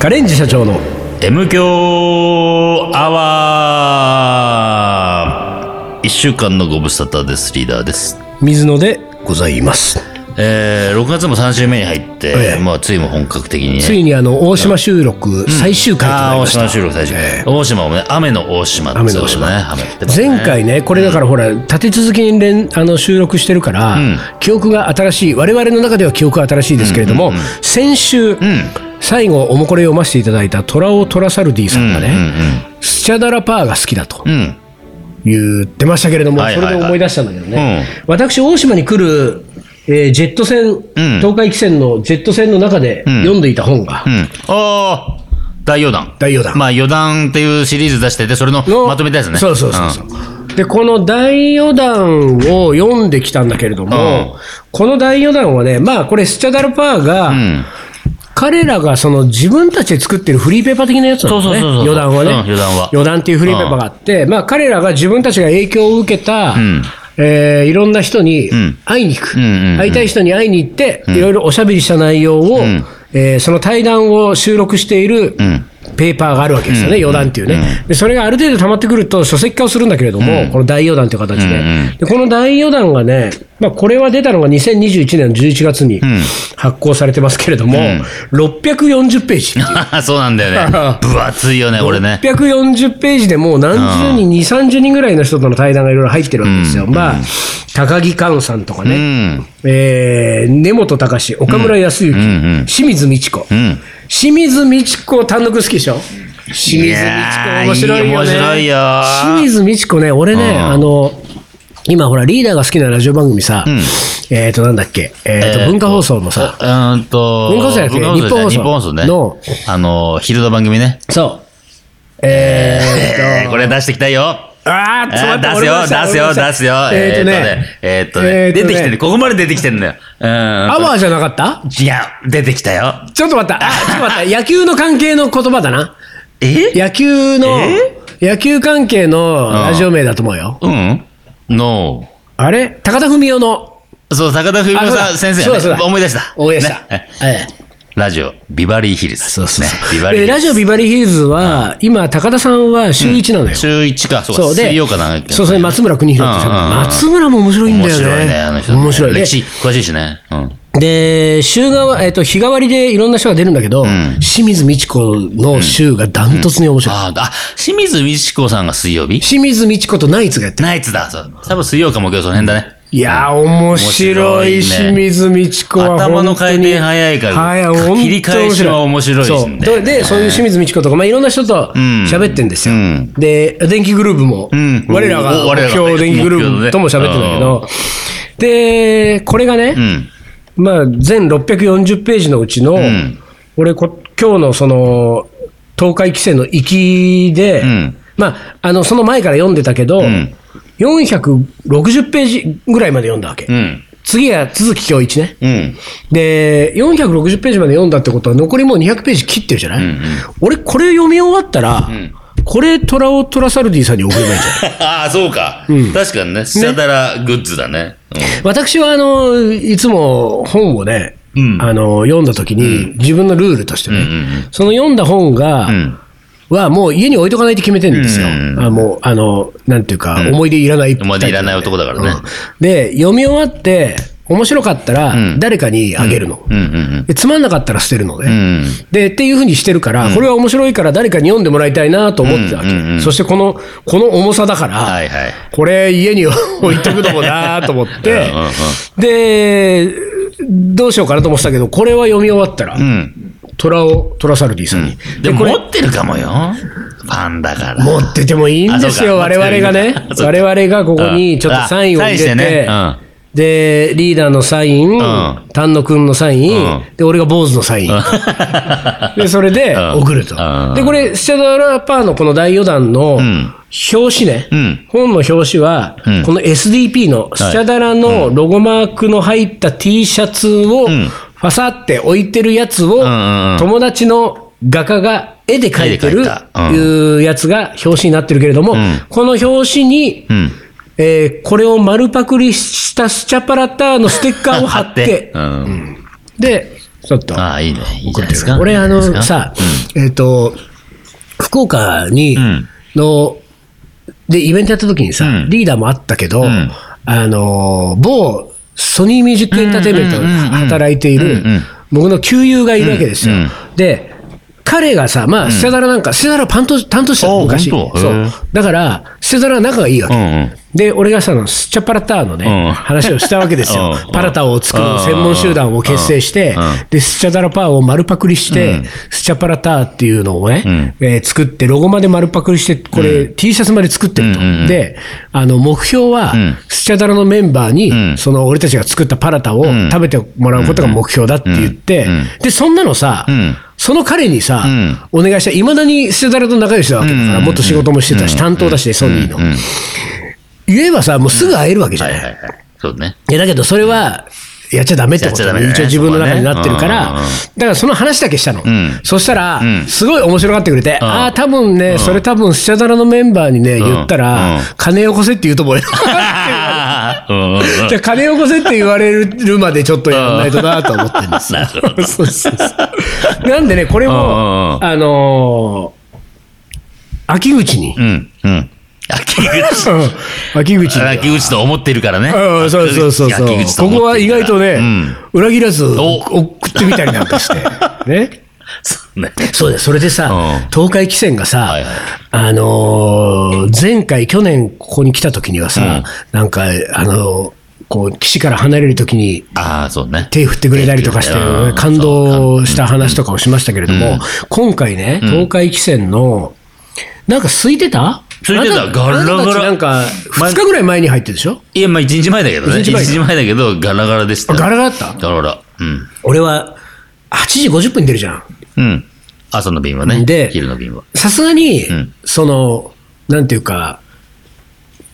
カレンジ社長の M 強アワー一週間のご無沙汰です。リーダーです。水野でございます。えー、6月も3週目に入って、ええまあ、ついも本格的にね。ついにあの大島収録最終回となりました。島収録最終え回。大島もね、雨の大島って雨の大島ね。ね前回ね、これだからほら、立て続けに連あの収録してるから、記憶が新しい、我々の中では記憶が新しいですけれども、先週、最後、おもこれ読ませていただいたトラオ・トラサルディさんがね、スチャダラパーが好きだとうん。言ってましたけれども、はいはいはいそれで思い出したんだけどね、うん私、大島に来る、えージェット船、東海汽船のジェット船の中で読んでいた本が、うん。ああ、大余談。大余談まあ、余談っていうシリーズ出してて、それののまとめたやつね。そうそうそうそう。で、この大余談を読んできたんだけれども、うんこの大余談はね、まあこれスチャダルパーが、うん。うん。彼らがその自分たちで作ってるフリーペーパー的なやつなんですね。そうそうそうそう。余談はね、うん余談は。余談っていうフリーペーパーがあって、まあ彼らが自分たちが影響を受けた、ん。えーいろんな人にん。会いに行く、んうんうん。会いたい人に会いに行って、いろいろおしゃべりした内容を、ん。えーその対談を収録しているんペーパーがあるわけですよね、余談っていうね、で。それがある程度溜まってくると書籍化をするんだけれども、この大余談という形で,、んで。この大余談がね、まあ、これは出たのが2021年の11月に発行されてますけれども、640ページ。そうなんだよね。分厚いよね、これね。640ページでもう何十人、2、30人ぐらいの人との対談がいろいろ入ってるわけですよ。まあ、高木寛さんとかうね、ん。えー根本隆、岡村康之、ん清水美智子。うん。清水美智子単独好きでしょ？清水美智子面白いよね。面白いよ清水美智子ね、俺ね、うんあの、今ほら、リーダーが好きなラジオ番組さ、えっ、と、なんだっけ、えっ、と、文化放送のさ、うーんと、文化放送じゃなくて文化放送日本放送。のあの、昼の番組ね。そう。えー、え ーこれ出してきたいよ。あー、ちょっと待って出すよ、出すよ、出すよ。えーとね、えーっとね、えーとね出てきてる。ここまで出てきてるんだよ。うん。アワーじゃなかった？いや、出てきたよ。ちょっと待った。あ、ちょっと待った。野球の関係の言葉だな。え？野球の、野球関係のラジオ名だと思うよ。うんのあれ？高田文夫の。そう、高田文夫あそうださん先生そうだそうだ思い出した。思い出した。ねええラジオ、ビバリーヒルズ。そうそうそうねビバリーでラヒルズ。ジオビバリーヒルズは、今、高田さんは週1なのよ。週1か、そうか、そうで、水曜かなんか。そうそう、松村邦弘ってさ、うんうんうん松村も面白いんだよね。面白いね、あの人。面白い。で歴史詳しいしね。うん。で、週替わ、えっと、日替わりでいろんな人が出るんだけど、清水美智子の週がダントツに面白い。ああ、清水美智子さんが水曜日？清水美智子とナイツがやってる。ナイツだ。そう。多分水曜か木曜その辺だね。いやー、面白い、清水美智子は。頭の回転早いからはい、切り返しは面白いですね。そう。で、でそういう清水美智子とか、まあ、いろんな人と喋ってんですよ。うん。で、電気グループも、ん。我らが目お我らが標電気グループとも喋ってんだけど、で、これがね、うん。まあ、全640ページのうちの、ん。俺こ、今日のその、東海汽船の行きで、ん。まあ、あの、その前から読んでたけど、ん460ページぐらいまで読んだわけ。うん。次は続き今日1ね。うん。で、460ページまで読んだってことは、残りもう200ページ切ってるじゃない、俺、これ読み終わったら、これ、トラオ・トラサルディさんに送ればいいんじゃない？ああ、そうか。確かにね。スチャダラグッズだね。私は、あの、いつも本をね、うんあの、読んだ時に、自分のルールとしてね、その読んだ本が、んはもう家に置いとかないと決めてるんですよ。あもう、あの、なんていうか、思い出いらない思い出いらない男だからね。うん。で、読み終わって、面白かったら、誰かにあげるの。つまんなかったら捨てるのね。うん。で、っていうふうにしてるから、これは面白いから誰かに読んでもらいたいなと思ってたわけ。そしてこの、この重さだから。これ家に置いとくのもなと思って。で、どうしようかなと思ってたけど、これは読み終わったら、うん。トラオ、トラサルディさんに。でもこれ持ってるかもよ。ファンだから。持っててもいいんですよ、我々がね。我々がここにちょっとサインを入れててねうん、で、リーダーのサインん、丹野くんのサインうん、で、俺が坊主のサイン。で、それでうん。送ると。うん。で、これ、スチャダラパーのこの大余談のん。表紙ね。うん。本の表紙はうん、この SDP のスチャダラのロゴマークの入った T シャツをんファサって置いてるやつを友達の画家が絵で描いてるいた。うやつが表紙になってるけれども、ん。この表紙に、うん。えーこれを丸パクリしたスチャパラターのステッカーを貼って、うん。で、ちょっと。ああ、いいね。いいじゃないですか。俺、あのさ、えっ、と、福岡に、ん。の、で、イベントやった時にさ、うん。リーダーもあったけど、ん。あの、某ソニーミュージックエンターテインメントで働いている僕の旧友がいるわけですよ。で、彼がさ、まあ、ステダラなんか、ステダラ担当担当してたのあ昔。そう。だから、ステダラは仲がいいわけ。うんうんで、俺がさ、あのスチャパラターのね、うん。話をしたわけですよ。うん。パラタを作る専門集団を結成してうん。うん、で、スチャダラパーを丸パクリして、スチャパラターっていうのをね、えー作って、ロゴまで丸パクリして、これ、T シャツまで作ってると。うんうんうん。で、あの、目標はん、スチャダラのメンバーに、ん。その俺たちが作ったパラタをん。食べてもらうことが目標だって言ってうん。うん、で、そんなのさん、その彼にさん、お願いして、い。まだにスチャダラと仲良しなわけだから、うん。もっと仕事もしてたし、担当だしね、ソニーの。言えばさ、もうすぐ会えるわけじゃないい。ははいはい。そうね。いやだけどそれはやっちゃダメってことだね。一応自分の中になってるから、だからその話だけしたの。ん。そしたら、ん。すごい面白がってくれて、ああ、多分ね、それ多分スチャダラのメンバーにね、言ったら、うん。金よこせって言うと思うよ。じゃあ金よこせって言われるまでちょっとやらないとなと思ってるんですよ。そうそうそう。なんでね、これも、うんあのー秋口に、秋口。秋口に。秋口と思ってるからね。うんそうそうそうそう秋口とここは思ってるから意外とね、うん。裏切らずお送ってみたりなんかして。ね。そうね。そうです。それでさ、うん東海汽船がさ、はいはいあのー前回、去年ここに来た時にはさ、なんか、あのーこう、岸から離れる時にああ、そうね。手振ってくれたりとかしてうん、感動した話とかをしましたけれども、今回ね、東海汽船の、なんか空いてた？空いてたガラガラあなんか、2日ぐらい前に入ってるでしょ？いや、まあ一日前だけどね。一日前一日前だけど、ガラガラでした。ガラガラだった？ガラガラ。うん。俺は、8時50分に出るじゃん。うん。朝の便はね。で昼の便は。さすがに、んその、なんていうか、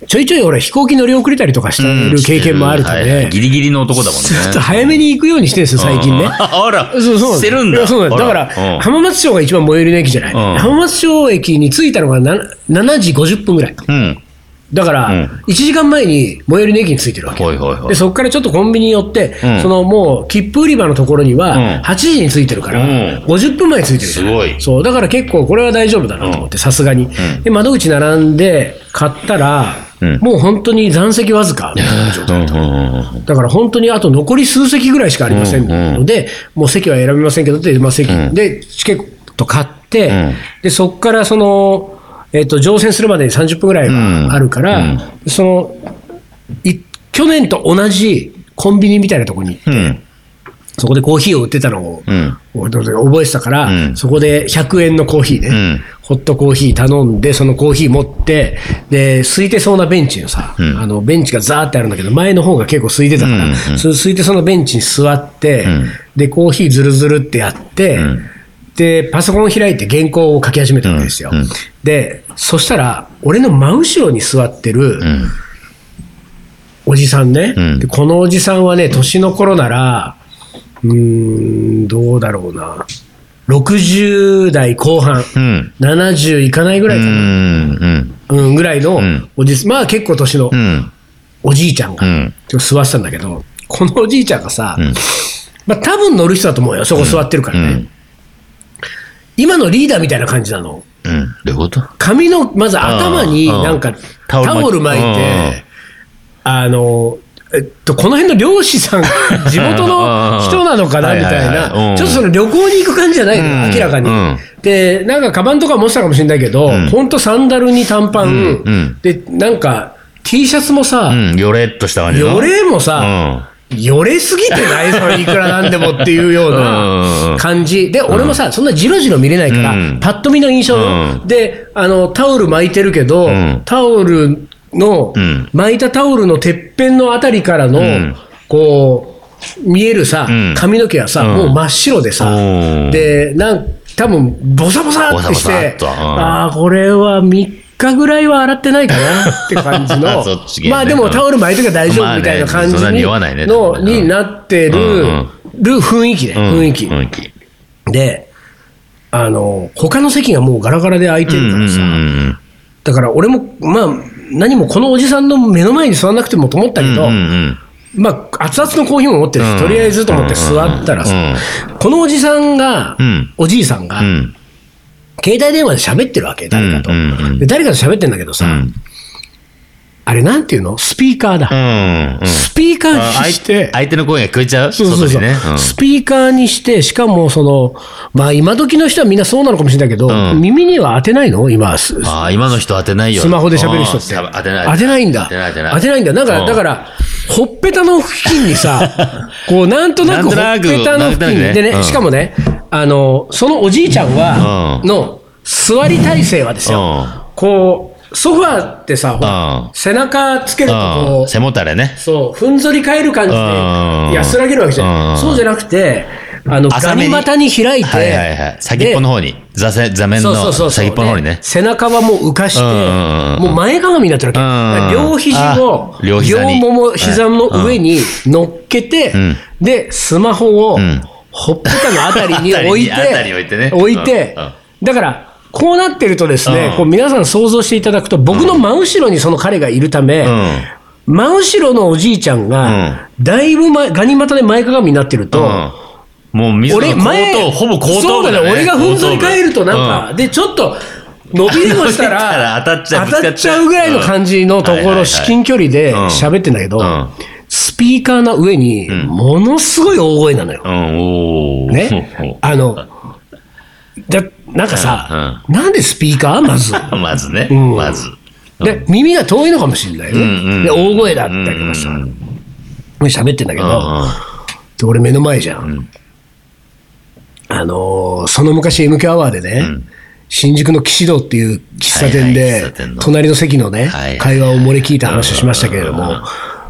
ちょいちょい俺飛行機乗り遅れたりとかしてる経験もあるとはいはいね、ギリギリの男だもんね。ちょっと早めに行くようにしてるんですよ、最近ね。あら、そうそうしてるんだ。そうだ。だかあら、うん浜松町が一番最寄りの駅じゃない。うん浜松町駅に着いたのがな7時50分ぐらい。うん。だから、うん1時間前に最寄りの駅に着いてるわけ。で、そこからちょっとコンビニに寄って、うんそのもう切符売り場のところにはうん8時に着いてるから、うん50分前に着いてるいそう、だから結構これは大丈夫だなと思って、さすがに。で、窓口並んで買ったら、うん。もう本当に残席わずか。みたいな状態。うんうんうんだから本当にあと残り数席ぐらいしかありませんので、もう席は選びませんけどで、まあ、席、でチケット買って、ん。でそこからその、えっと乗船するまでに30分ぐらいはあるから、そのい去年と同じコンビニみたいなところに行って、うんそこでコーヒーを売ってたのを、うん。俺覚えてたから、うん。そこで100円のコーヒーね、ん。ホットコーヒー頼んで、そのコーヒー持って、で、空いてそうなベンチのさ、ん。あのベンチがザーってあるんだけど、前の方が結構空いてたから、うんうん空いてそうなベンチに座って、ん。で、コーヒーずるずるってやって、ん。で、パソコン開いて原稿を書き始めたわけですよ。で、そしたら、俺の真後ろに座ってる、うん。おじさんね、このおじさんはね、年の頃なら、うーん、どうだろうな、60代後半、うん。70いかないぐらいかうな、ん。うん、ぐらいのん。おじ、まあ結構年のうん。おじいちゃんが、うん。ちょっと座ってたんだけど、このおじいちゃんがさ、ん。まあ多分乗る人だと思うよ、そこ座ってるからね。うん。今のリーダーみたいな感じなの。うん。どういうこと？髪の、まず頭にうんなんかタオル巻いて、あの、えっと、この辺の漁師さん、地元の人なのかなうんみたいな、ちょっとその旅行に行く感じじゃないのよ、うん。明らかに。うん。で、なんかカバンとか持ってたかもしれないけどん、ほん。とサンダルに短パうん。うンん、で、なんか T シャツもさ、うん。よれっとした感じの。よれもさ、よれすぎてない？それいくらなんでもっていうようなん。感じ。で、俺もさ、そんなじろじろ見れないから、うん。パッと見の印象。うん。で、あの、タオル巻いてるけど、ん。タオルの、うん。巻いたタオルのてっぺんのあたりからの、ん。こう、見えるさ、ん。髪の毛はさ、うん。もう真っ白でさ、うん。で、なん多分ボサボサってして、ああ、これは3日ぐらいは洗ってないかなって感じの。まあでもタオル巻いときゃ大丈夫みたいな感じにのになってるうんる雰囲気ね、うん雰囲気。雰囲気。で、あの、他の席がもうガラガラで空いてるからさ、うん。だから俺も、まあ、何もこのおじさんの目の前に座らなくてもと思ったけど、うんうんまあ、熱々のコーヒーも持ってるし、うん。とりあえずと思って座ったらさ、このおじさんが、うん。おじいさんが、うん。携帯電話で喋ってるわけ、誰かと。うんうんうんで誰かと喋ってんだけどさ、んあれなんていうの？スピーカーだ。うん。うん。スピーカーあにして、相手の声が聞こえちゃう？そうそうそう、外にね。スピーカーにして、しかもその、まあ今時の人はみんなそうなのかもしれないけど、うん耳には当てないの？今、すああ、今の人当てないよ。スマホで喋る人って。うん当てない。当てないんだ。当てない、当てない。当てないんだ。なんか、うんだから、ほっぺたの付近にさ、こう、なんとなくほっぺたの付近でね、しかもね、あの、そのおじいちゃんは、うんの座り体勢はですよ、こう、ソファーってさ、うん。背中つけるとこう、うん。背もたれね。そう、ふんぞり返る感じうん。で安らげるわけじゃうん。ん。そうじゃなくて、あの、ガニ股に開いて、はいはいはい。先っぽの方に。座せ座面の先っぽの方にね。で。背中はもう浮かして、もう前かがみになってるわけ。うん両肘をあ、両もも、膝の上に乗っけて、ん。で、スマホをん。ほっぺたのあたりに置いて、置いてだから、こうなってるとですね、うん。こう皆さん想像していただくと、僕の真後ろにその彼がいるため、うん。真後ろのおじいちゃんが、だいぶ前、ガニ股で前かがみになってると、うん。もう水の俺、後ほぼ後頭そうだね、部だね。俺がふんぞり返ると、なん後か、で、ちょっと、伸びでもしたら ら、当たっちゃうぐらいの感じのところ、至近距離でうん。喋ってんだけどうん、スピーカーの上に、ものすごい大声なのよ。ね。あの、だなんかさ、なんでスピーカー？まず。まずね、ん。まず。で、耳が遠いのかもしれないようんうん。ね。で、大声だったりとかさ、喋ってんだけど、で俺目の前じゃん。あのーその昔 MK アワーでね、新宿の岸堂っていう喫茶店で隣の席のね会話を漏れ聞いた話をしましたけれども、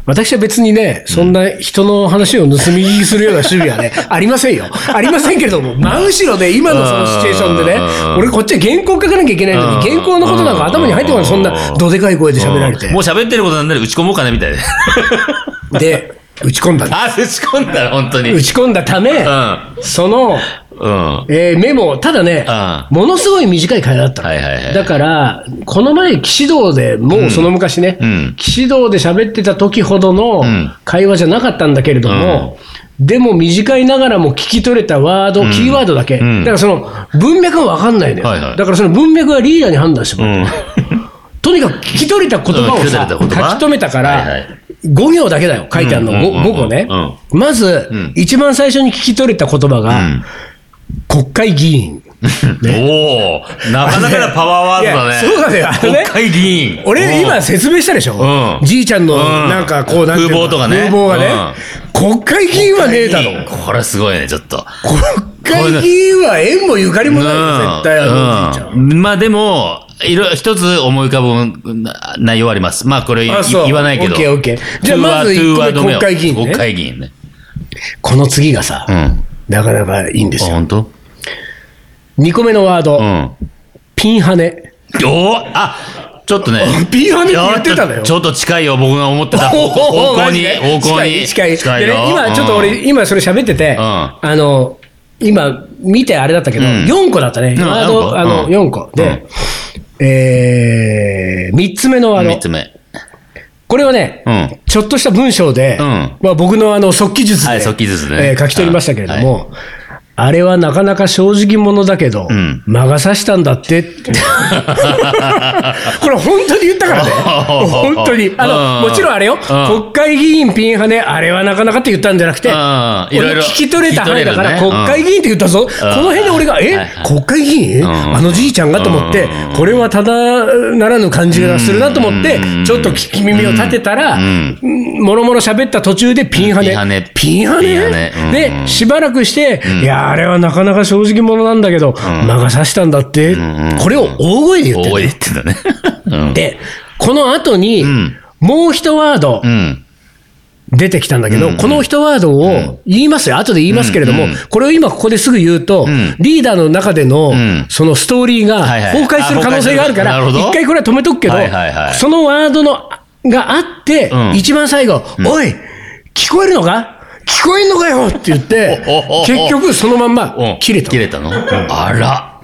私は別にね、そんな人の話を盗み聞きするような趣味はね、ありませんよ。ありませんけれども、真後ろで今のそのシチュエーションでね、俺こっちは原稿書かなきゃいけないのに、原稿のことなんか頭に入ってこない、そんなどでかい声で喋られてもう。喋ってることなんなら打ち込もうかなみたいで。で、打ち込んだんだあ、打ち込んだら、本当に。打ち込んだため、うん。その、うん。えーメモ、ただね、うものすごい短い会話だったの、はいはいはい。だから、この前、岸道でもうその昔ね、うん。岸道で喋ってた時ほどのん。会話じゃなかったんだけれども、でも短いながらも聞き取れたワード、キーワードだけ、ん。だからその文脈が分かんないのよ、はいはい。だからその文脈はリーダーに判断してもらう、うん。とにかく聞き取れた言葉をさ、うん聞き取れた言葉？書き留めたから、はいはい。5行だけだよ、書いてあるの、うんうんうんうん 5, 個ね、うんまず、ん。一番最初に聞き取れた言葉が、ん国会議員。おおなかなかなパワーワードだね。そうだよあのね国会議員。俺、今うん説明したでしょ、うんじいちゃんのうんなんかこう、なんていうの？風貌とかね風貌がね、国会議員はねえだろ。これすごいね、ちょっと。国会議員は縁もゆかりもないよ、絶対、あのおじいちゃん。うんまあでも、いろ、一つ思い浮かぶな内容あります。まあこれ言わないけど。オッケーオッケーじゃあまずトゥー一個目国会議員ね国会議員ね。この次がさ、うん。あ、なかなかいいんですよ。本当？2個目のワード、うん。ピンハネ。おーあちょっとね。ピンハネって言ってたのよちょっと近いよ、僕が思ってた方向 方向に、方向に。近い近い近いよでね、今ちょっとうん俺、今それ喋ってて、んあの、今見てあれだったけど、ん4個だったね。うんワード、あの、うん4個。で、えー、3つ目のワード。三つ目。これはね、うん。ちょっとした文章で、うん。まあ、僕のあの速記術で、はい速記術で。ねえー書き取りましたけれども、あれはなかなか正直者だけど、ん。魔が差したんだって。って。これ本当に言ったからね。本当に。あの、うんもちろんあれよ、国会議員ピン派ね、あれはなかなかって言ったんじゃなくて、俺聞き取れた範囲だから、ね。国会議員って言ったぞ。この辺で俺が、え、はいはい。国会議員、ん。あのじいちゃんがと思って、うん。これはただならぬ感じがするなと思って、ちょっと聞き耳を立てたら、ん。もろもろ喋った途中でピンハネ。ピンハネ。ピンハネ？で、しばらくして、いや、あれはなかなか正直者なんだけど、魔が差したんだって、これを大声で言って大声るで言ってたね。うん。で、この後に、もう一ワードうん。出てきたんだけど、この一ワードを言いますよ。後で言いますけれども、これを今ここですぐ言うと、リーダーの中での、ん。そのストーリーが崩壊する可能性があるから、一回これは止めとくけど、そのワードのがあって、うん。一番最後、おい、聞こえるのか？聞こえんのかよって言って 結局そのまんまうん。切れた。切。れたの？あら。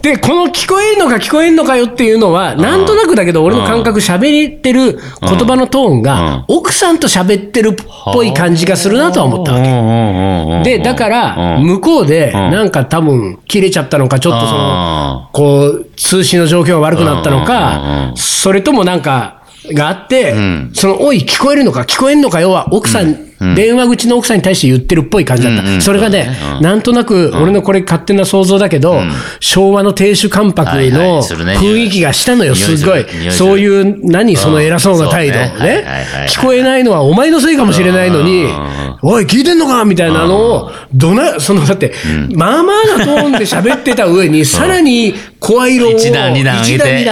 で、この聞こえんのか聞こえんのかよっていうのは、なんとなくだけど、俺の感覚喋ってる言葉のトーンが、奥さんと喋ってるっぽい感じがするなとは思ったわけ。で、だから、向こうで、なんか多分、切れちゃったのか、ちょっとその、こう、通信の状況が悪くなったのか、それともなんか、があって、その、おい、聞こえるのか、聞こえんのかよは、奥さん、電話口の奥さんに対して言ってるっぽい感じだった。それがね、なんとなく、俺のこれ勝手な想像だけど、昭和の亭主関白の雰囲気がしたのよ、すごい。そういう、何その偉そうな態度。ね。聞こえないのはお前のせいかもしれないのにうん、おい、聞いてんのかみたいなのを、どな、その、だって、まあまあなトーンで喋ってた上に、さらに声色を一段二段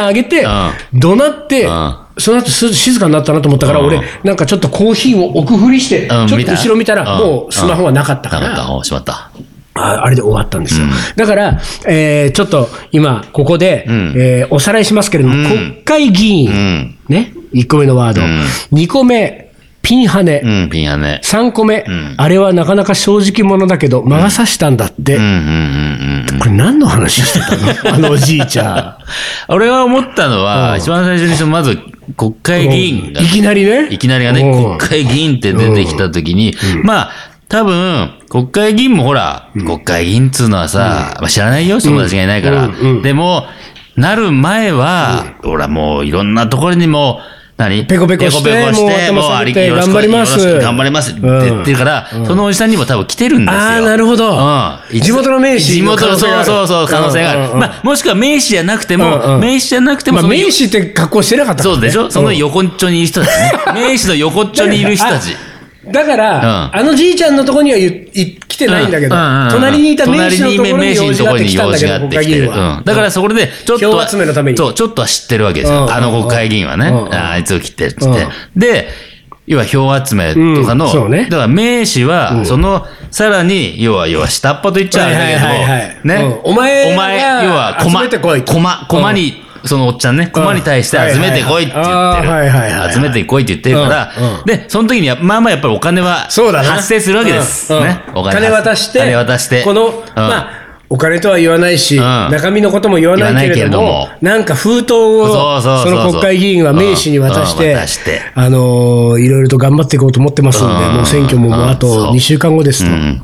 上げて怒鳴ってん、その後す静かになったなと思ったから、うん。俺、なんかちょっとコーヒーを置くふりして、ちょっと後ろ見たら、うん。もうスマホはなかったか。ら、おしまった。ああれで終わったんですよ。だから、えーちょっと今、ここで、ん。えーおさらいしますけれども、国会議員、ん。ね、1個目のワード、ん。2個目、ピンハネ、うん、ピンやね。3個目、ん。あれはなかなか正直者だけど、魔が差したんだって、うん、うん、うん、うん。これ何の話してたの？あのおじいちゃ 俺が思ったのは、うん。一番最初にそのまず国会ん。議員がいきなりね。いきなりがね、うん。国会議員って出てきたときに、まあ、多分、国会議員もほら、国会議員っつうのはさ、まあ、知らないよ、友達がいないから。でも、なる前は、俺はもういろんなところにも、何？ペコペコしてもう頭下げて頑張ります。頑張ります。って言ってるから、そのおじさんにも多分来てるんですよ。あーなるほど。うん。地元の名士地元の、そうそうそう、可能性がある。まあ、もしくは名士じゃなくても、名士じゃなくても、名士って格好してなかったそうでしょ？その横っちょにいる人たちね。名士の横っちょにいる人たち。だから、うん。あのじいちゃんのところには来てないんだけど、うん。うん。うん。隣にいた名士のところに用事があって来たんだけど、国会議員うん。は。だからそこで、ちょっとは、そう、ちょっとは知ってるわけですよ。あの国会議員はね。ああいつを切ってるっつって。うん。で、要は票集めとかの、ね。だから名士は、その、さらに、要は、要は下っ端と言っちゃうんだけどね。うん。お前がお前、要は、集めてこい駒、駒に、そのおっちゃんね、駒に対して集めてこいって言ってる。集めてこいって言ってるからで、その時には、まあまあやっぱりお金は発生するわけです。ね。お金渡して、金渡して。この、うん。まあ、お金とは言わないし、ん。中身のことも言わないけれども、なんか封筒を、その国会議員は名士に渡して、あのーいろいろと頑張っていこうと思ってますんで、うん。もう選挙ももうあとうん。そう。2週間後ですと、ん。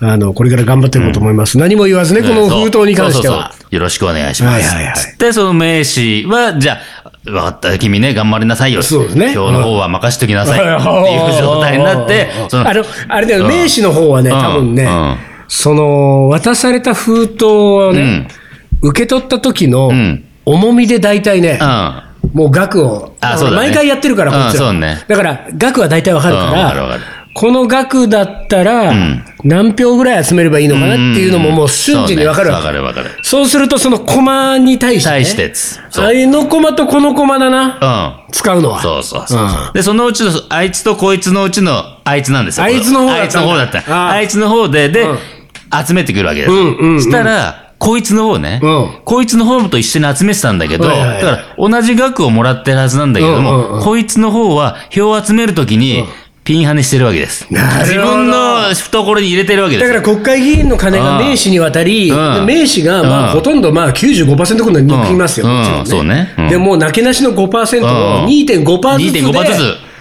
あの、これから頑張っていこうと思います。何も言わずね、この封筒に関しては。よろしくお願いします。はいはいはい。つって、その名士は、じゃあ、分かった、君ね、頑張りなさいよ。そうですね。票の方は任しときなさい。っていう状態になって、そのあの、あれだよ、うん。名士の方はね、うん。多分ね、うん。その、渡された封筒をね、受け取った時のん。重みで大体ね、うん。もう額を、毎回やってるから、こっちは。だから、額は大体わかるから、この額だったらん、何票ぐらい集めればいいのかなっていうのももう瞬時にわかるわけ。わかるわかる。そうすると、そのコマに対してね、対して。あのコマとこのコマだな、うん。使うのは。そうそうそう。うんで、そのうちの、あいつとこいつのうちのあいつなんですよ。あいつの方だあいつったんだの方だった。あああいつの方で、で、うん集めてくるわけです。うんうんうんしたら、こいつの方ね、うんこいつの方と一緒に集めてたんだけど、はいはいはいだから同じ額をもらってるはずなんだけども、うんうんうんこいつの方は票を集めるときに、ピンハネしてるわけです。自分の懐に入れてるわけですよ。だから国会議員の金が名士に渡り、名士がまあうんほとんどまあ95%ぐらい抜きますよ、うんもちろんうんそうねうんでもうなけなしの5%をうん2.5%ずつ2.5%ずで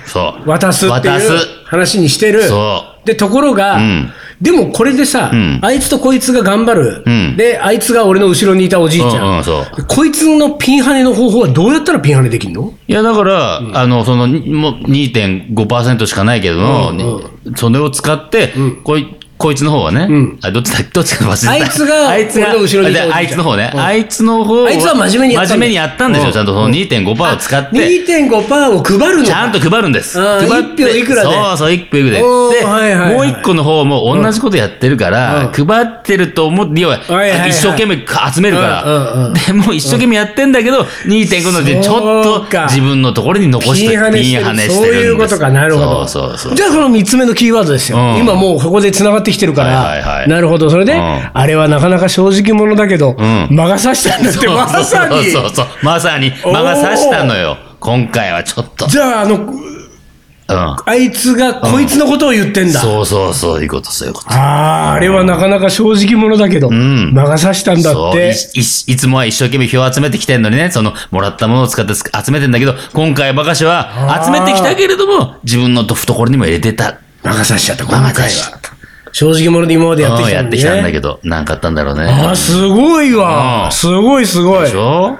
つ。そう。渡すっていう。話にしてる。そで、ところが、ん。でもこれでさ、ん。あいつとこいつが頑張る、うん。で、あいつが俺の後ろにいたおじいちゃん、うんうんそう。こいつのピンハネの方法はどうやったらピンハネできるの？いや、だから、あの、その、にもう2.5%しかないけども、それを使って、こい、こいつの方はね、ん。あどっちだ、どっちか忘れてた。あいつがあいつが、俺の後ろにあいつの方ね、うん。あいつの方あいつは真面目にやった真面目にやったんですよ、うん。ちゃんとその2.5%を使って。2.5%を配るのか。ちゃんと配るんです。配って一票いくらで。そうそう、一票いくらで。はいはいはい。もう一個の方も同じことやってるから、うん。配ってると思って、要は、一生懸命集めるから、うんうんうんでもう一生懸命やってんだけど、2.5のでちょっと自分のところに残してピンハネしてる。ピンハネしてそういうことか、なるほど。そうそうそう。じゃあ、この3つ目のキーワードですよ。うん。今もうここで繋がってきてるから、はいはいはいなるほど。それで、うんあれはなかなか正直者だけど、ん魔が差したんだって、まさに。そうそうそう。まさに、魔が差したのよ。今回はちょっと。じゃあ、あの、うん。あいつがこいつのことを言ってんだ。そうそうそう、いうこと、そういうこと。ああ、あれはなかなか正直者だけど、ん魔が差したんだって。いいつもは一生懸命票を集めてきてんのにね、その、もらったものを使ってつ集めてんだけど、今回バカシは集めてきたけれども、自分の懐にも入れてた。魔が差しちゃった、今回は。正直者で今までやってきたね。うんやってきたんだけど、なんかあったんだろうね。ああ、すごいわ。うんすごいすごいでし。ょ？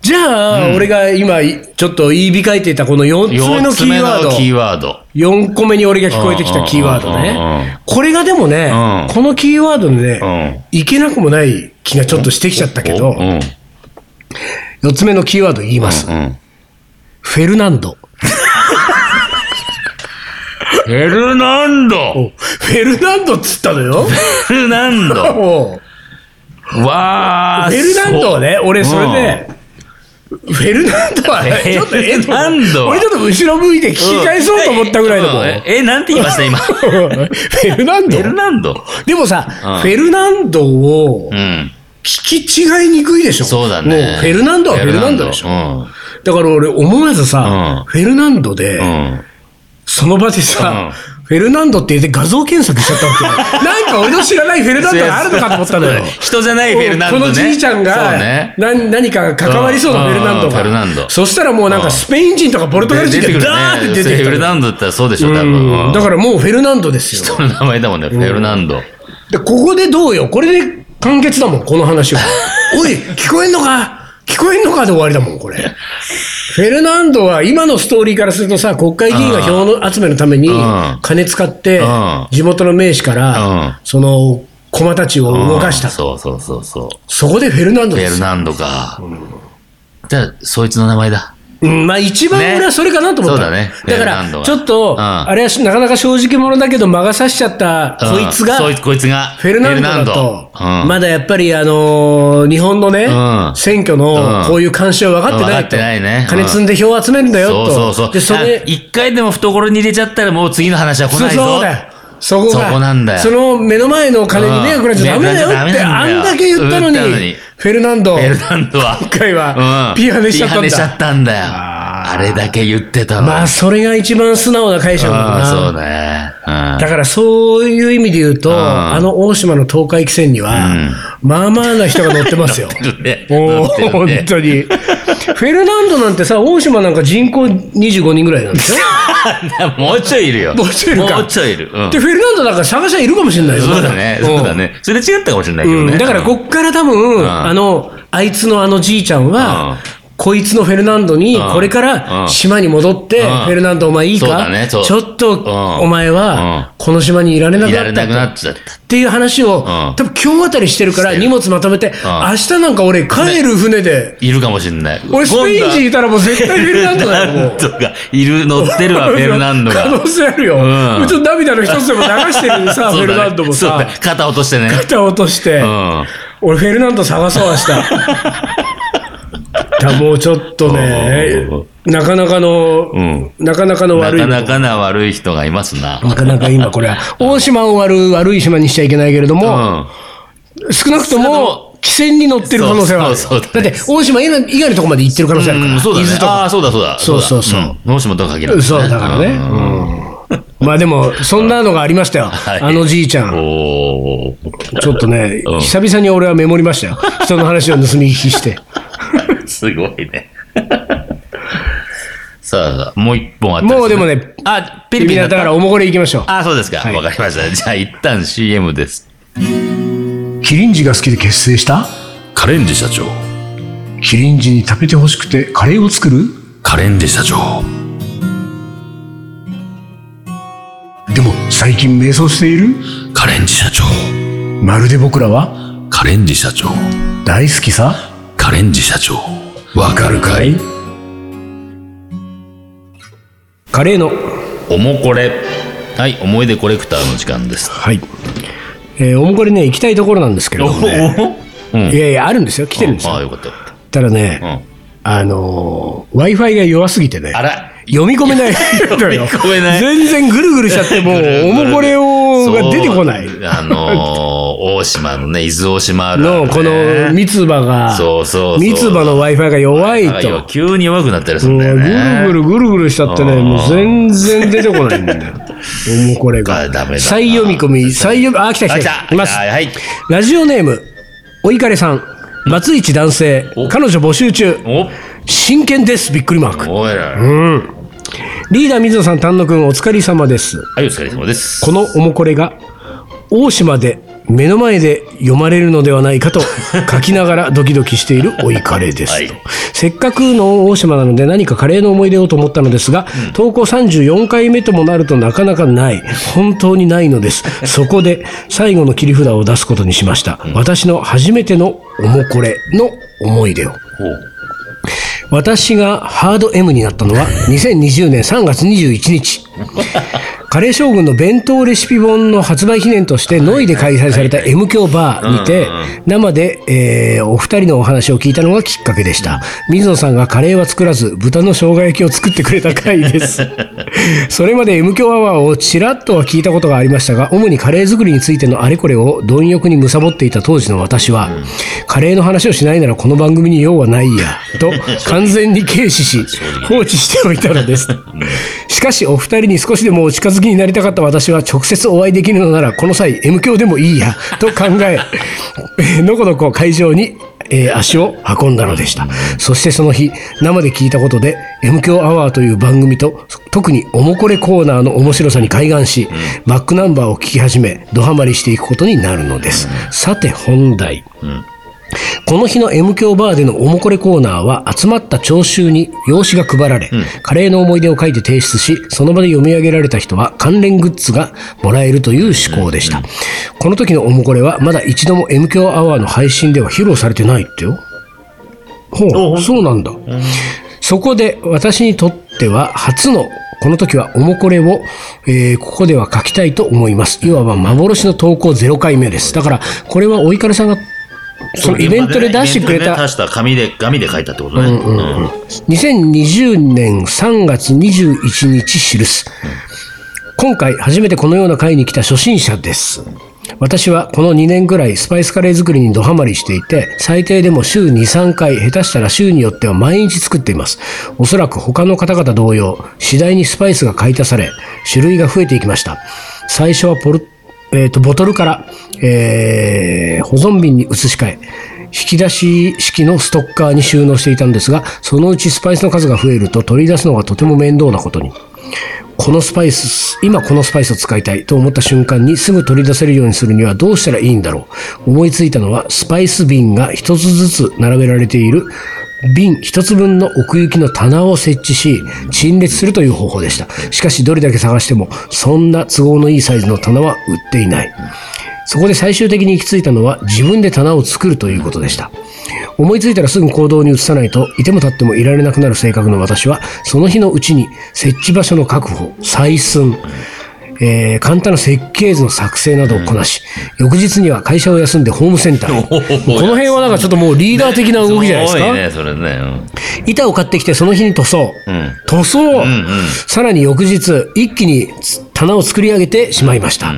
じゃあ、俺が今、ちょっと言い控えていたこの4つ目のキーワード。のキーワード。4個目に俺が聞こえてきたキーワードうんうんうんうんね。これがでもね、うんこのキーワードでうね、ん。いけなくもない気がちょっとしてきちゃったけどお、うん。4つ目のキーワード言います。うん。フェルナンド。フェルナンドおフェルナンドっつったのよ。フェルナンド わーフェルナンドはね、俺それで、フェルナンドはね、ちょっと、えっとフェルナンドは俺ちょっと後ろ向いて聞き返そうと思ったぐらいだもん。うんえ、えなんて言いました、今？フ フェルナンド？ェルナンド？でもさ、うんフェルナンドをうん。聞き違いにくいでしょ。そうだね。もうフェルナンドはフェルナンドでしょ。ょ。だから俺思わずさ、うんフェルナンドで、うん。うん。その場でさ、フェルナンドって言って画像検索しちゃったわけよ。なんか俺の知らないフェルナンドがあるのかと思ったのよ。人じゃないフェルナンドね。このじいちゃんが、ね。何何か関わりそうなフェルナンドうんうんフェルナンドが。そしたらもうなんかスペイン人とかポルトガル人が。ダーって出てきフェたルナンドって言ったらそうでしょ、多うん分。だからもうフェルナンドですよ。人の名前だもんね、フェルナンド。で、ここでどうよ？これで完結だもん、この話は。おい、聞こえんのか？聞こえんのかで終わりだもん、これ。フェルナンドは今のストーリーからするとさ、国会議員が票の集めのためにうん金使ってうん、地元の名士かうんら、その駒たちを動かした。そうそうそうそう。そこでフェルナンドですよ。フェルナンドか。じゃあ、そいつの名前だ。うん、まあ一番俺はそれかなと思った。ねそうだねだから、ちょっと、うんあれはなかなか正直者だけど魔が差しちゃったこいつが、うんそいつ、こいつが。フェルナンドだと、フェルナンドうんまだやっぱり、あのー日本のね、うん選挙うんのこういう監視は分かってないと。分かってないね金積んで票を集めるんだよと。そうそうそう。で、それあ、一回でも懐に入れちゃったらもう次の話は来そうないぞ。そうだよ。そこが、そこなんだよその目の前の金に迷惑かけちゃダメだよって、あんだけ言ったのに、フェルナンド、フェルナンドは。今回はうんピーハネしちゃったんだちゃったんだよ。あれだけ言ってたの。まあ、それが一番素直な解釈だな。うんそうね。うんだからそういう意味で言うと、んあの大島の東海汽船には、まあまあな人が乗ってますよ。ねお本当に。フェルナンドなんてさ、大島なんか人口25人ぐらいなんですよ。もうちょいいるよ。もうちょいいるかもうちょいいる。うんで、フェルナンドなんか探しゃいるかもしれないよ。そうだね。そうだね。それ違ったかもしれないけどね。うん、だからこっから多分、んあの、あいつのあのじいちゃんは、こいつのフェルナンドに、うん。これかうん。ら島に戻って、うん。フェルナンドお前いいか、ちょっと、ん。お前は、この島にいられなくなったっちゃった。っていう話を、ん。多分今日あたりしてるから荷物まとめて、明日なんか俺帰る船で、いるかもしれない。俺スペイン人いたらもう絶対フェルナンドだよ、もう。いる、乗ってるわ、フェルナンドが。可能性あるよ。うん。ちょっと涙の一つでも流してるさ、フェルナンドもさ。肩落としてね。肩落として、うん。俺フェルナンド探そう、明日。だもうちょっとねう、なかなかの、うんなかなかのな悪いの。かなかな悪い人がいますな。なかなか今これは、大島を悪い悪い島にしちゃいけないけれどうも、ん。少なくともも、汽船に乗ってる可能性はあるよ。そうそうそうだって、大島以外のとこまで行ってる可能性あるから。うんそうだねああ、そうだそうだ。そうそうそうだん脳死もとは限らない。そう、だからね。うんまあでも、そんなのがありましたよ。はいあのじいちゃん。ちょっとねうん、久々に俺はメモりましたよ。人の話を盗み聞きして。すごいね。さあ、もう一本あったもうでもね、あ、ピリピリなっただからおもこれ行きましょう。あ、そうですか。はいわかりました。じゃあ、一旦 CM です。キリンジが好きで結成した？カレンジ社長。キリンジに食べてほしくてカレーを作る？カレンジ社長。でも最近迷走している？カレンジ社長。まるで僕らは？カレンジ社長。大好きさ？カレンジ社長。わかるかい？カレーの。おもこれ。はい、思い出コレクターの時間です。はい。えーおもこれね、行きたいところなんですけれどもね。うん。いやいや、あるんですよ。来てるんですああ、よ。よかったたらね、うんあのー、Wi-Fi が弱すぎてね。あら。読み込めない読み込めない全然ぐるぐるしちゃって、もう、おもこれをが出てこない。あのー の、大島のね、伊豆大島あるあるねの、この三つ葉が、そうそうそう三つ葉の Wi-Fi が弱いと。急に弱くなったりするんだよね。ぐるぐるぐるぐるしちゃってね、もう全然出てこないんだよ。もうこれが。あダメだな再読み込み、再読み、あ、来た来あ、来た。たいます。はい。ラジオネーム、おいかれさん。バツイチ男性お。彼女募集中。お真剣です。びっくりマーク。おいら。リーダー水野さん、丹野くん、お疲れ様です。はい、お疲れ様です。このおもこれが大島で目の前で読まれるのではないかと 書きながらドキドキしているおいカレーです、はい。せっかくの大島なので何かカレーの思い出をと思ったのですが、投稿34回目ともなるとなかなかない。本当にないのです。そこで最後の切り札を出すことにしました、私の初めてのおもこれの思い出を。私がハード M になったのは2020年3月21日。カレー将軍の弁当レシピ本の発売記念としてノイで開催された M 響バーにて生で、えーお二人のお話を聞いたのがきっかけでした。水野さんがカレーは作らず豚の生姜焼きを作ってくれた回です。それまで M 響アワーをちらっとは聞いたことがありましたが、主にカレー作りについてのあれこれを貪欲に貪っていた当時の私は、カレーの話をしないならこの番組に用はないや、と完全に軽視し、放置しておいたのです。しかしお二人に少しでもお近づきになりたかった私は直接お会いできるのならこの際 M 響でもいいや、と考え、のこのこ会場にえー足を運んだのでした。そしてその日、生で聞いたことで、M 響アワーという番組と、特におもこれコーナーの面白さに開眼し、バックナンバーを聞き始め、ドハマりしていくことになるのです。さて本題。この日の M 響バーでのおもこれコーナーは集まった聴衆に用紙が配られ、カレーの思い出を書いて提出し、その場で読み上げられた人は関連グッズがもらえるという趣向でした。この時のおもこれはまだ一度も M 響アワーの配信では披露されてないってよ。ほう、そうなんだ。そこで私にとっては初のこの時はおもこれを、えーここでは書きたいと思います。いわば幻の投稿0回目です。だから、これはおいかれさんがそのイベントで出してくれた出した紙で、紙で書いたってことね。うん2020年3月21日記す。今回初めてこのような会に来た初心者です。私はこの2年ぐらいスパイスカレー作りにドハマりしていて、最低でも週2、3回、下手したら週によっては毎日作っています。おそらく他の方々同様、次第にスパイスが買い足され、種類が増えていきました。最初はポル、えーとボトルから、えー保存瓶に移し替え、引き出し式のストッカーに収納していたんですが、そのうちスパイスの数が増えると取り出すのがとても面倒なことに。このスパイス、今このスパイスを使いたいと思った瞬間にすぐ取り出せるようにするにはどうしたらいいんだろう。思いついたのはスパイス瓶が一つずつ並べられている瓶一つ分の奥行きの棚を設置し、陳列するという方法でした。しかしどれだけ探しても、そんな都合のいいサイズの棚は売っていない。そこで最終的に行き着いたのは自分で棚を作るということでした。思いついたらすぐ行動に移さないといても立ってもいられなくなる性格の私は、その日のうちに設置場所の確保、採寸、えー簡単な設計図の作成などをこなし、翌日には会社を休んでホームセンターへ。この辺はなんかちょっともうリーダー的な動きじゃないですか？ね、それね。うん板を買ってきてその日に塗装。うん塗装、うんうんさらに翌日、一気に棚を作り上げてしまいました。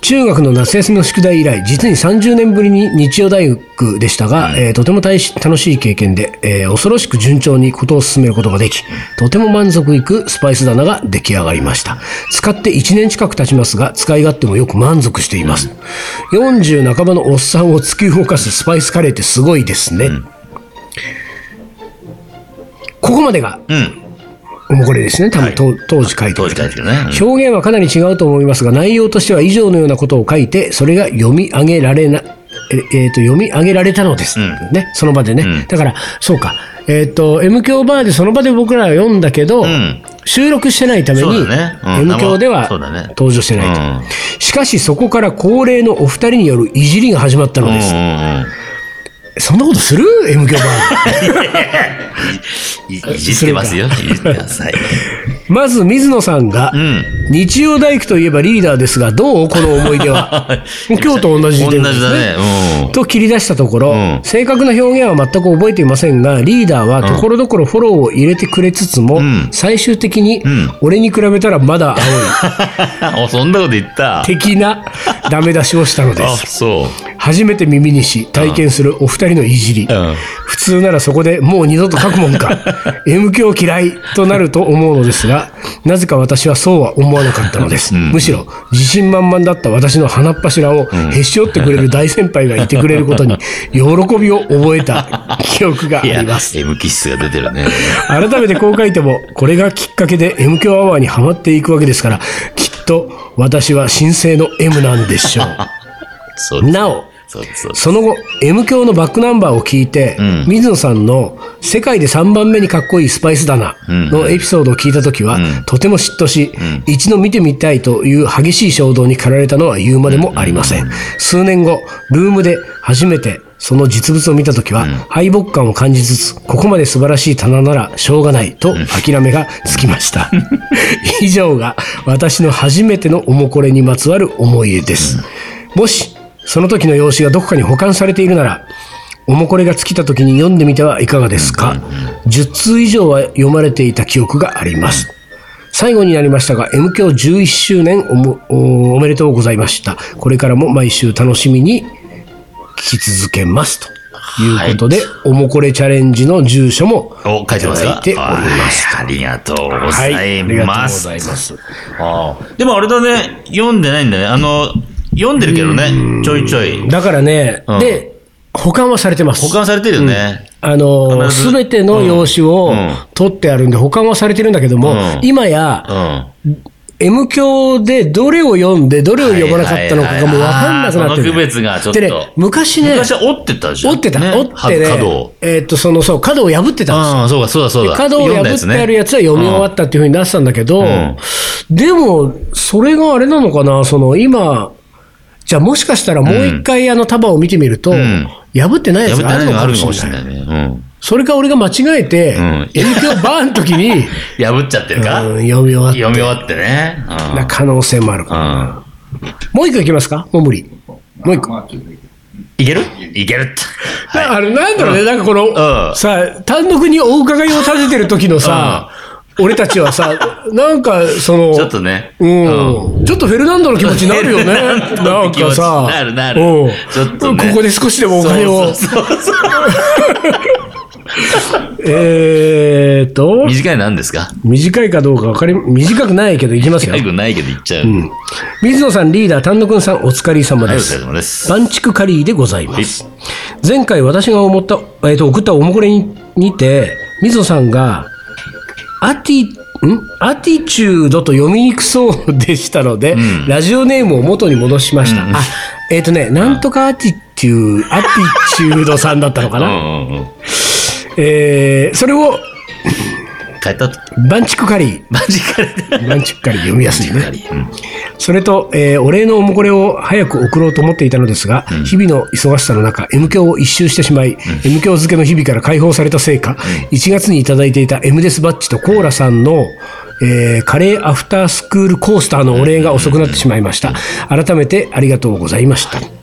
中学の夏休みの宿題以来、実に30年ぶりに日曜大学でしたが、えーとても楽しい経験で、えー恐ろしく順調にことを進めることができ、とても満足いくスパイス棚が出来上がりました。使って1年近く経ちますが、使い勝手もよく満足しています。40半ばのおっさんを突き動かすスパイスカレーってすごいですね。ここまでがうん。おもこれですね。多分、と当時書い当時書いてるね。うん表現はかなり違うと思いますが、内容としては以上のようなことを書いて、それが読み上げられな、ええーと読み上げられたのです。うんね、その場でね。うんだから、そうか。えっ、と、M 響バーでその場で僕らは読んだけど、ん収録してないために、ねうん M 響では登場してないと。うんしかし、そこから恒例のお二人によるいじりが始まったのです。そんなことする ?M 響バーで。うんいいじってますよ。いじってます。はい。まず水野さんが、うん。日曜大工といえばリーダーですが、どうこの思い出は。今日と同じで、同じだね。うん。と切り出したところ、うん正確な表現は全く覚えていませんが、リーダーはところどころフォローを入れてくれつつも、ん最終的に、ん俺に比べたらまだ青いお、そんなこと言った。的なダメ出しをしたのであ、す。そ初めて耳にし、体験するお二人のいじり。う。うん。普通ならそこでもう二度と書くもんか M 教嫌いとなると思うのですがなぜか私はそうは思わなかったのです、むしろ自信満々だった私の鼻っ柱をへし折ってくれる大先輩がいてくれることに 喜びを覚えた記憶があります、M 気質が出てるね。改めてこう書いてもこれがきっかけで M 教アワーにはまっていくわけですからきっと私は神聖の M なんでしょう なおそうそう。その後 M 教のバックナンバーを聞いて、ん。水野さんの「世界で3番目にかっこいいスパイスだな」のエピソードを聞いた時は、とても嫉妬し、一度見てみたいという激しい衝動に駆られたのは言うまでもありません、数年後ルームで初めてその実物を見た時は、敗北感を感じつつここまで素晴らしい棚ならしょうがないと諦めがつきました。以上が私の初めてのおもこれにまつわる思い出です、もしその時の用紙がどこかに保管されているなら、おもこれが尽きた時に読んでみてはいかがですか？10通以上は読まれていた記憶があります。最後になりましたが、M 教11周年おもおおめでとうございました。これからも毎週楽しみに聞き続けます。ということで、おもこれチャレンジの住所もお、書いております。はいありがとうござはい、あいりがとうごます。ざいます。ああでもあれだね、読んでないんだね。あの、読んでるけどね、ちょいちょい。だからね、うんで、保管はされてます。保管されてるよね。あの必ずすべての用紙をうん取ってあるんで、保管はされてるんだけども、うん今や、うん。M 教でどれを読んで、どれを読まなかったのかがもう分かんなくなってる。区別がちょっとでね、昔ね、昔は折ってたじゃん。折ってた、ね折ってね、角を。えーっと、その、そう、角を破ってたんですよ。ああ、そうか、そうだ、そうだ。角を破ってあるやつは読み終わったっていうふうに出したんだけど、んでも、それがあれなのかな、その今、じゃあもしかしたらもう一回あの束を見てみると、ん破ってないやつがあるのかもしれな。ないいね。それか俺が間違えて、ん M 教バーンの時に、うん。破っちゃってるか？うん読み終わって読み終わってね。うんな可能性もあるから。もう一個いきますか？もう無理。もう一個。いける？いけるって。はい。あれなんだろうね、なんかこの、うんさ単独にお伺いを立ててる時のさ、俺たちはさ、なんかその、ちょっとね。うん、ちょっとフェルナンドの気持ちになるよね。なんかさ、なるなるうんちょっとねここで少しでもお金を。そうそうそう えーっと、短いの何ですか？短いかどうか分かり、短くないけどいきますよ最。後ないけど言っちゃう。水野さんリーダー、丹野くんさんお疲れ様はい、おです疲れ。様です。バンチクカリーでございます。前回私が思った、えー、と送ったおもこれににて、水野さんが、アティ、ん？アティチュードと読みにくそうでしたので、ラジオネームを元に戻しました。あ、えっ、とね、なんとかアティチュー、アティチュードさんだったのかな。うんうんうん。えーそれを、帰ったバンチクカリー。マジかで。バンチクカリー読みやすいね。うんそれと、えーお礼のおもこれを早く送ろうと思っていたのですが、日々の忙しさの中、M 教を一周してしまい、M 教漬けの日々から解放されたせいか、1月にいただいていた M デスバッジとコーラさんの、えーカレーアフタースクールコースターのお礼が遅くなってしまいました。改めてありがとうございました。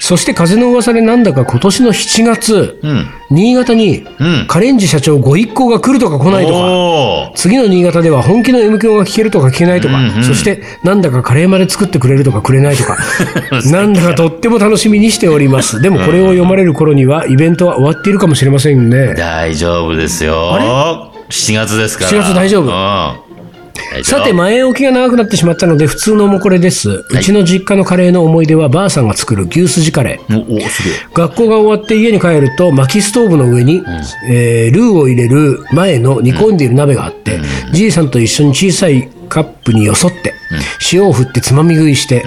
そして風の噂でなんだか今年の7月、うん。新潟にうんカレンジ社長ご一行が来るとか来ないとか、おー次の新潟では本気の M 響が聞けるとか聞けないとか、そしてなんだかカレーまで作ってくれるとかくれないとか、なんだかとっても楽しみにしております。でもこれを読まれる頃にはイベントは終わっているかもしれませんね。大丈夫ですよ。7月ですから。7月大丈夫？うん。さて、前置きが長くなってしまったので普通のおもこれです。うちの実家のカレーの思い出はばあさんが作る牛すじカレー。学校が終わって家に帰ると薪ストーブの上に、えールーを入れる前の煮込んでいる鍋があって、じいさんと一緒に小さいカップによそって、塩を振ってつまみ食いして、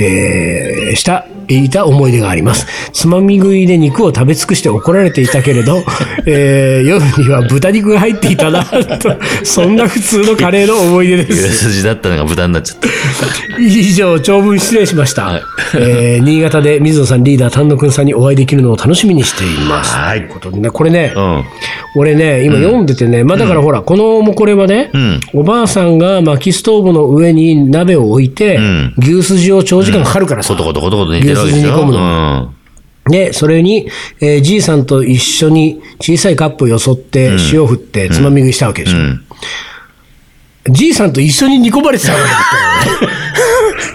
えーしたいた思い出があります。つまみ食いで肉を食べ尽くして怒られていたけれど、えー夜には豚肉が入っていたな、と、そんな普通のカレーの思い出で牛す。筋だったのが豚になっちゃった。以上、長文失礼しました。えー新潟で水野さんリーダー丹野くんさんにお会いできるのを楽しみにしています。はいということでね、これね、うん。俺ね、今読んでてね、まあだからほら、このもこれはね、んおばあさんが薪ストーブの上に鍋を置いて、ん牛すじを長時間かかるからさ、コトコトコトコト煮て煮込むの。で、それに、えーじいさんと一緒に小さいカップをよそって、塩振ってつまみ食いしたわけでしょ。んじいさんと一緒に煮込まれてたわけだって。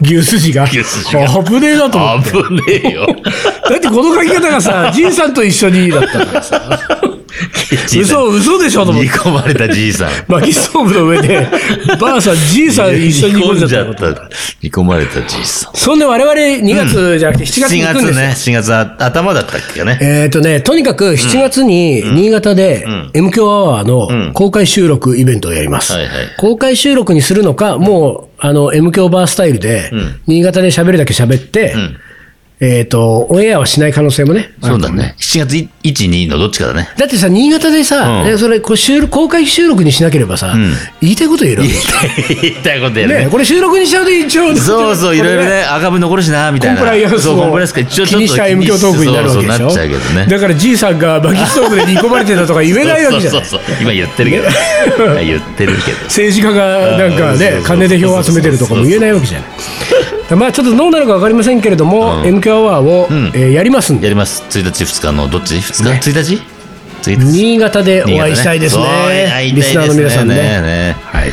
牛すじが。牛すじが危ねえなと思って。危ねえよ。だってこの書き方がさ、じいさんと一緒にだったからさ。嘘、嘘でしょと思って。煮込まれたじいさん。薪ストーブの上で、ばあさん、じいさん一緒に煮込んじゃった煮込煮込まれたじいさん。そんで我々2月じゃなくて7月に7行くん月ですよ。ね、4月頭だったっけかね。えっ、とね、とにかく7月に新潟で M 強アワーの公開収録イベントをやります。はいはい公開収録にするのか、もう、あの、M 強バースタイルで、新潟で喋るだけ喋って、えっ、と、オンエアはしない可能性もね。そうだね。7月1、2のどっちかだね。だってさ、新潟でさ、うんねそれこう収録公開収録にしなければさ、言いたいこと言えるわけ言いたいことやるね。ねこれ収録にしちゃうと一応、そうそう、いろいろね、赤分残るしな、みたいな。コンプライアンスそう、コンプライアンスをか一応ちょっと気にした M 響トークになるわけでしょ。そうそうなっちゃうけどね。だからじいさんが薪ストーブで煮込まれてたとか言えないわけじゃない。そうそうそう。今言ってるけど。言ってるけど。政治家がなんかね金で票を集めてるとかも言えないわけじゃない。まあちょっとどうなるか分かりませんけれども、MQ アワーを、えーやりますんで、やります。1日、2日のどっち ?2 日 ?1 日 ?1 日新潟でお会いしたいですね。そう会いたいリスナーの皆さんね。ねはい。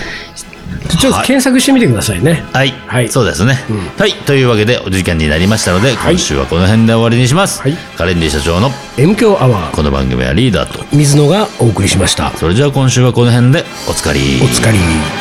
ちょっと検索してみてくださいね。はい、はいそうですね、はい。というわけで、お時間になりましたので、今週はこの辺で終わりにします。はいカレンディ社長の MQ アワー、この番組はリーダーと、水野がお送りしました。それじゃあ今週はこの辺でおつかり。お疲れ。